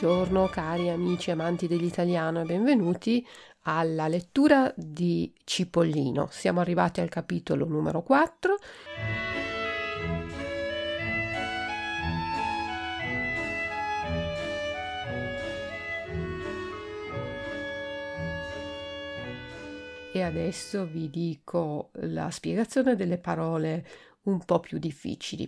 Buongiorno cari amici amanti dell'italiano e benvenuti alla lettura di Cipollino. Siamo arrivati al capitolo numero 4. E adesso vi dico la spiegazione delle parole un po' più difficili.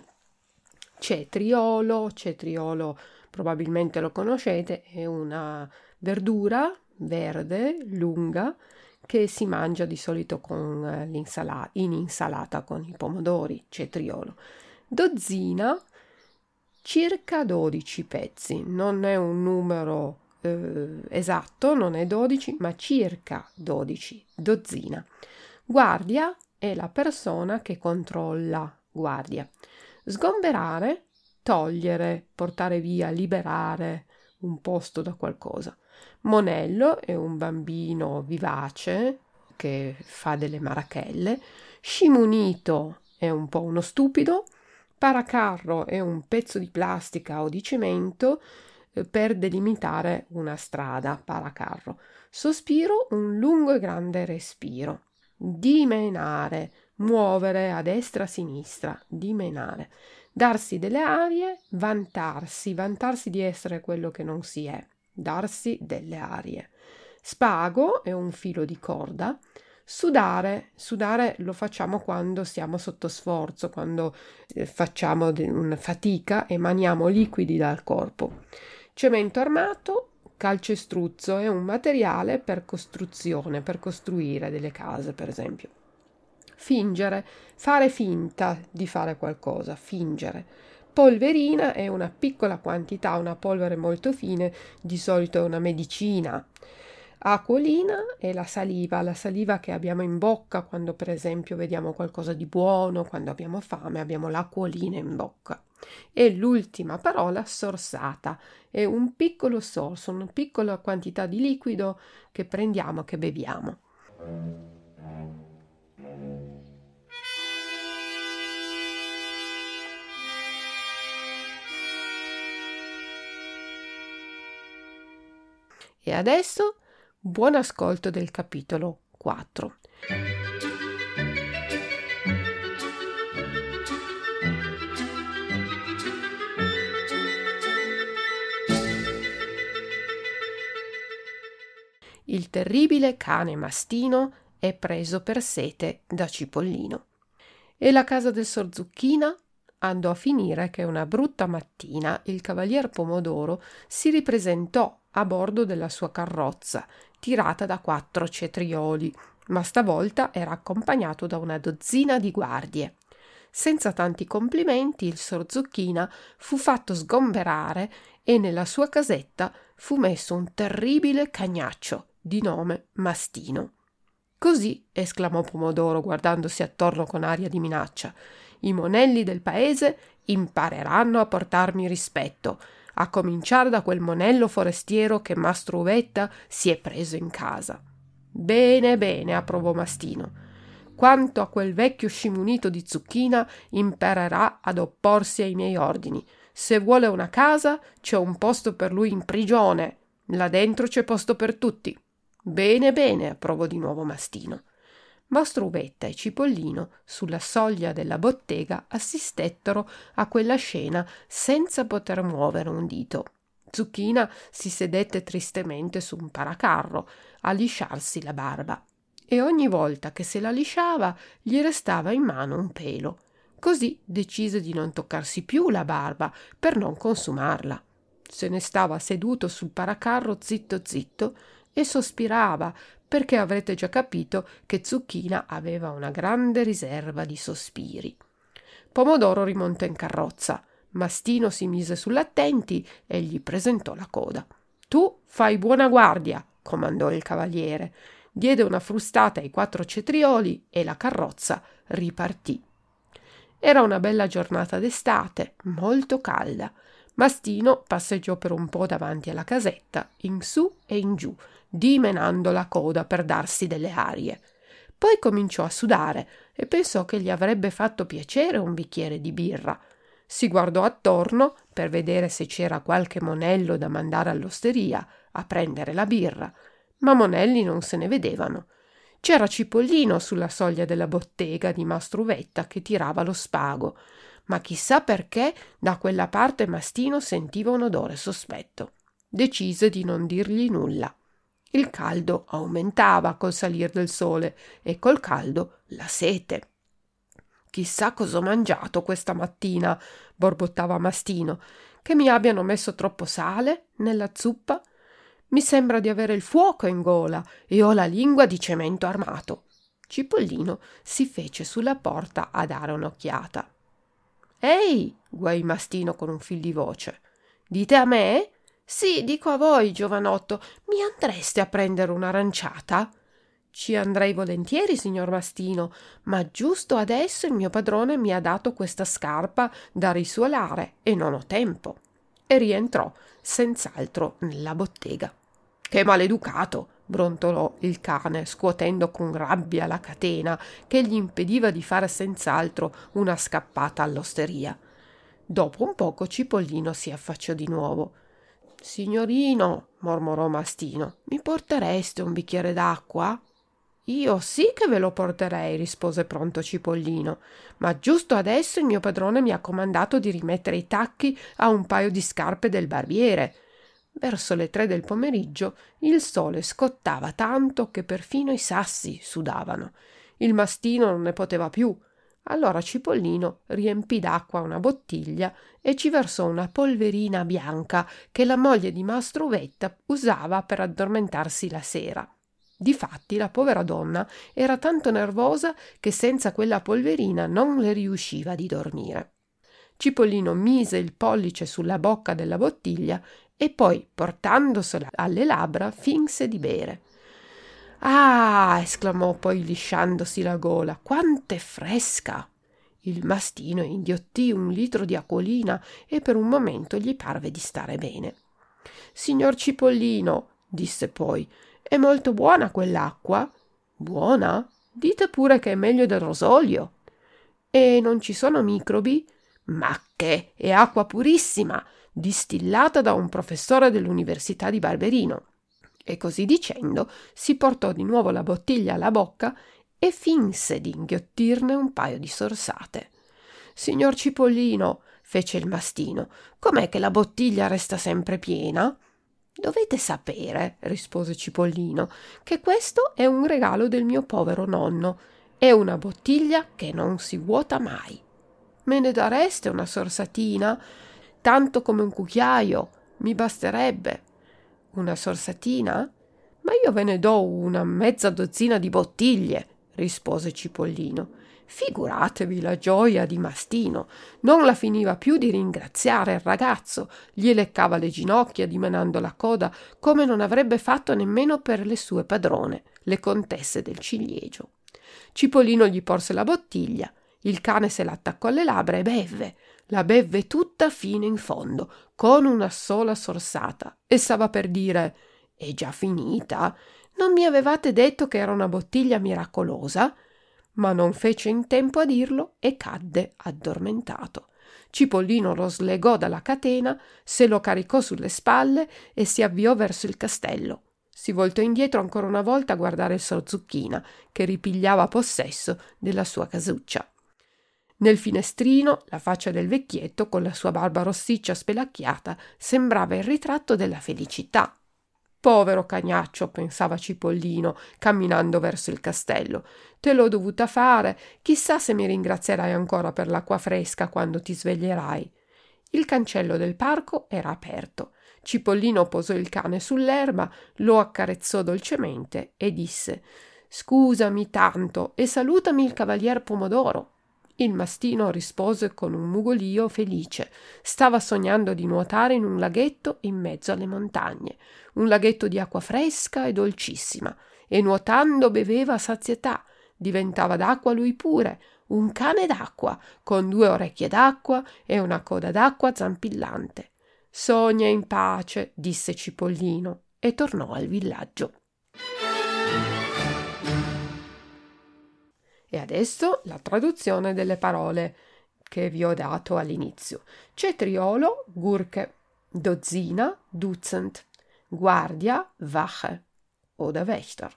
Cetriolo, cetriolo probabilmente lo conoscete, è una verdura verde, lunga, che si mangia di solito con eh, l'insalata, in insalata con i pomodori, cetriolo. Dozzina, circa 12 pezzi, non è un numero eh, esatto, non è 12, ma circa 12, dozzina. Guardia è la persona che controlla, guardia. Sgomberare, togliere, portare via, liberare un posto da qualcosa. Monello è un bambino vivace che fa delle marachelle. Scimunito è un po' uno stupido. Paracarro è un pezzo di plastica o di cemento eh, per delimitare una strada, paracarro. Sospiro, un lungo e grande respiro. Dimenare, muovere a destra a sinistra, dimenare. Darsi delle arie, vantarsi, vantarsi di essere quello che non si è, darsi delle arie. Spago è un filo di corda. Sudare, sudare lo facciamo quando siamo sotto sforzo, quando eh, facciamo una fatica, emaniamo liquidi dal corpo. Cemento armato, calcestruzzo è un materiale per costruzione, per costruire delle case, per esempio. Fingere, fare finta di fare qualcosa, fingere. Polverina è una piccola quantità, una polvere molto fine, di solito è una medicina. Acquolina è la saliva, la saliva che abbiamo in bocca quando per esempio vediamo qualcosa di buono, quando abbiamo fame, abbiamo l'acquolina in bocca. E l'ultima parola, sorsata, è un piccolo sorso, una piccola quantità di liquido che prendiamo, che beviamo. E adesso buon ascolto del capitolo 4. Il terribile cane mastino è preso per sete da Cipollino. E la casa del Sorzucchina andò a finire che una brutta mattina il cavalier Pomodoro si ripresentò a bordo della sua carrozza, tirata da quattro cetrioli, ma stavolta era accompagnato da una dozzina di guardie. Senza tanti complimenti, il Sorzucchina fu fatto sgomberare e nella sua casetta fu messo un terribile cagnaccio di nome Mastino. Così, esclamò Pomodoro guardandosi attorno con aria di minaccia, i monelli del paese impareranno a portarmi rispetto, a cominciare da quel monello forestiero che mastro Uvetta si è preso in casa. Bene, bene, approvò Mastino. Quanto a quel vecchio scimunito di zucchina, imparerà ad opporsi ai miei ordini. Se vuole una casa, c'è un posto per lui in prigione. Là dentro c'è posto per tutti. Bene, bene, approvò di nuovo Mastino. Mastro Uvetta e Cipollino, sulla soglia della bottega, assistettero a quella scena senza poter muovere un dito. Zucchina si sedette tristemente su un paracarro a lisciarsi la barba e ogni volta che se la lisciava gli restava in mano un pelo. Così decise di non toccarsi più la barba per non consumarla. Se ne stava seduto sul paracarro zitto zitto e sospirava perché avrete già capito che Zucchina aveva una grande riserva di sospiri. Pomodoro rimontò in carrozza. Mastino si mise sull'attenti e gli presentò la coda. Tu fai buona guardia, comandò il cavaliere. Diede una frustata ai quattro cetrioli e la carrozza ripartì. Era una bella giornata d'estate, molto calda. Mastino passeggiò per un po' davanti alla casetta, in su e in giù, dimenando la coda per darsi delle arie. Poi cominciò a sudare e pensò che gli avrebbe fatto piacere un bicchiere di birra. Si guardò attorno per vedere se c'era qualche monello da mandare all'osteria a prendere la birra, ma monelli non se ne vedevano. C'era Cipollino sulla soglia della bottega di Mastruvetta che tirava lo spago, ma chissà perché da quella parte Mastino sentiva un odore sospetto. Decise di non dirgli nulla. Il caldo aumentava col salir del sole e col caldo la sete. Chissà cosa ho mangiato questa mattina, borbottava Mastino, che mi abbiano messo troppo sale nella zuppa. Mi sembra di avere il fuoco in gola e ho la lingua di cemento armato. Cipollino si fece sulla porta a dare un'occhiata. Ehi, guai Mastino con un fil di voce. Dite a me? Sì, dico a voi, giovanotto, mi andreste a prendere un'aranciata? Ci andrei volentieri, signor Mastino, ma giusto adesso il mio padrone mi ha dato questa scarpa da risuolare e non ho tempo. E rientrò senz'altro nella bottega. Che maleducato! brontolò il cane, scuotendo con rabbia la catena che gli impediva di fare senz'altro una scappata all'osteria. Dopo un poco Cipollino si affacciò di nuovo. Signorino, mormorò Mastino, mi portereste un bicchiere d'acqua? Io sì che ve lo porterei, rispose pronto Cipollino, ma giusto adesso il mio padrone mi ha comandato di rimettere i tacchi a un paio di scarpe del barbiere. Verso le tre del pomeriggio il sole scottava tanto che perfino i sassi sudavano. Il mastino non ne poteva più. Allora Cipollino riempì d'acqua una bottiglia e ci versò una polverina bianca che la moglie di Mastro Uvetta usava per addormentarsi la sera. Difatti la povera donna era tanto nervosa che senza quella polverina non le riusciva di dormire. Cipollino mise il pollice sulla bocca della bottiglia e poi, portandosela alle labbra, finse di bere. Ah! esclamò poi lisciandosi la gola. Quant'è fresca! Il mastino inghiottì un litro di acquolina e per un momento gli parve di stare bene. Signor Cipollino, disse poi, è molto buona quell'acqua? Buona? Dite pure che è meglio del rosolio. E non ci sono microbi? Ma che è acqua purissima, distillata da un professore dell'Università di Barberino. E così dicendo si portò di nuovo la bottiglia alla bocca e finse di inghiottirne un paio di sorsate. Signor Cipollino, fece il mastino, com'è che la bottiglia resta sempre piena? Dovete sapere, rispose Cipollino, che questo è un regalo del mio povero nonno. È una bottiglia che non si vuota mai. Me ne dareste una sorsatina? Tanto come un cucchiaio. Mi basterebbe. Una sorsatina? Ma io ve ne do una mezza dozzina di bottiglie, rispose Cipollino. Figuratevi la gioia di Mastino. Non la finiva più di ringraziare il ragazzo, gli leccava le ginocchia dimenando la coda come non avrebbe fatto nemmeno per le sue padrone, le contesse del ciliegio. Cipollino gli porse la bottiglia, il cane se l'attaccò alle labbra e bevve. La bevve tutta fino in fondo, con una sola sorsata, e stava per dire È già finita? Non mi avevate detto che era una bottiglia miracolosa? ma non fece in tempo a dirlo e cadde addormentato. Cipollino lo slegò dalla catena, se lo caricò sulle spalle e si avviò verso il castello. Si voltò indietro ancora una volta a guardare il Sorzucchina, che ripigliava possesso della sua casuccia. Nel finestrino la faccia del vecchietto, con la sua barba rossiccia spelacchiata, sembrava il ritratto della felicità. Povero cagnaccio, pensava Cipollino, camminando verso il castello. Te l'ho dovuta fare. Chissà se mi ringrazierai ancora per l'acqua fresca quando ti sveglierai. Il cancello del parco era aperto. Cipollino posò il cane sull'erba, lo accarezzò dolcemente e disse Scusami tanto e salutami il cavalier Pomodoro. Il mastino rispose con un mugolio felice. Stava sognando di nuotare in un laghetto in mezzo alle montagne, un laghetto di acqua fresca e dolcissima, e nuotando beveva a sazietà. Diventava d'acqua lui pure, un cane d'acqua, con due orecchie d'acqua e una coda d'acqua zampillante. Sogna in pace, disse Cipollino, e tornò al villaggio. E adesso la traduzione delle parole che vi ho dato all'inizio. Cetriolo, Gurke. Dozzina, Dutzend. Guardia, Wache oder Wächter.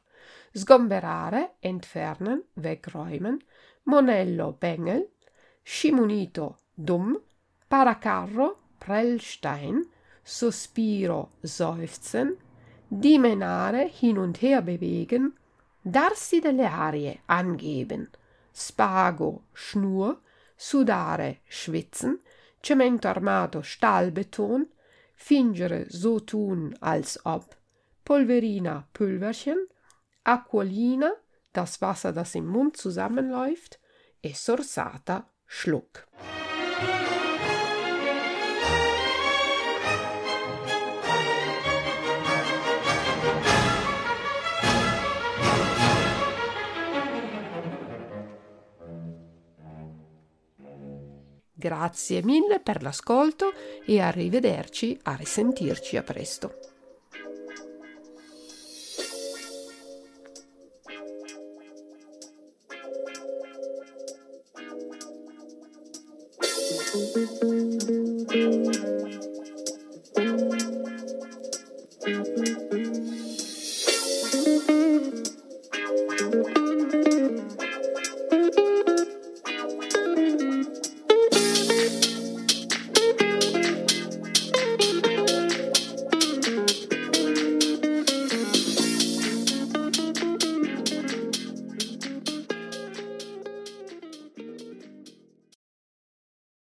Sgomberare, entfernen, wegräumen. Monello, Bengel. Scimunito, dumm. Paracarro, Prellstein. Sospiro, seufzen. Dimenare, hin und her bewegen. Darsi delle arie, angeben. Spago, Schnur. Sudare, schwitzen. Cemento armato, Stahlbeton. Fingere so tun, als ob. Polverina, Pülverchen. Acquolina, das Wasser, das im Mund zusammenläuft. E sorsata, Schluck. Grazie mille per l'ascolto e arrivederci, a risentirci a presto.